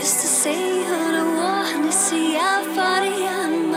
Used to say who the one is, see how funny I'm.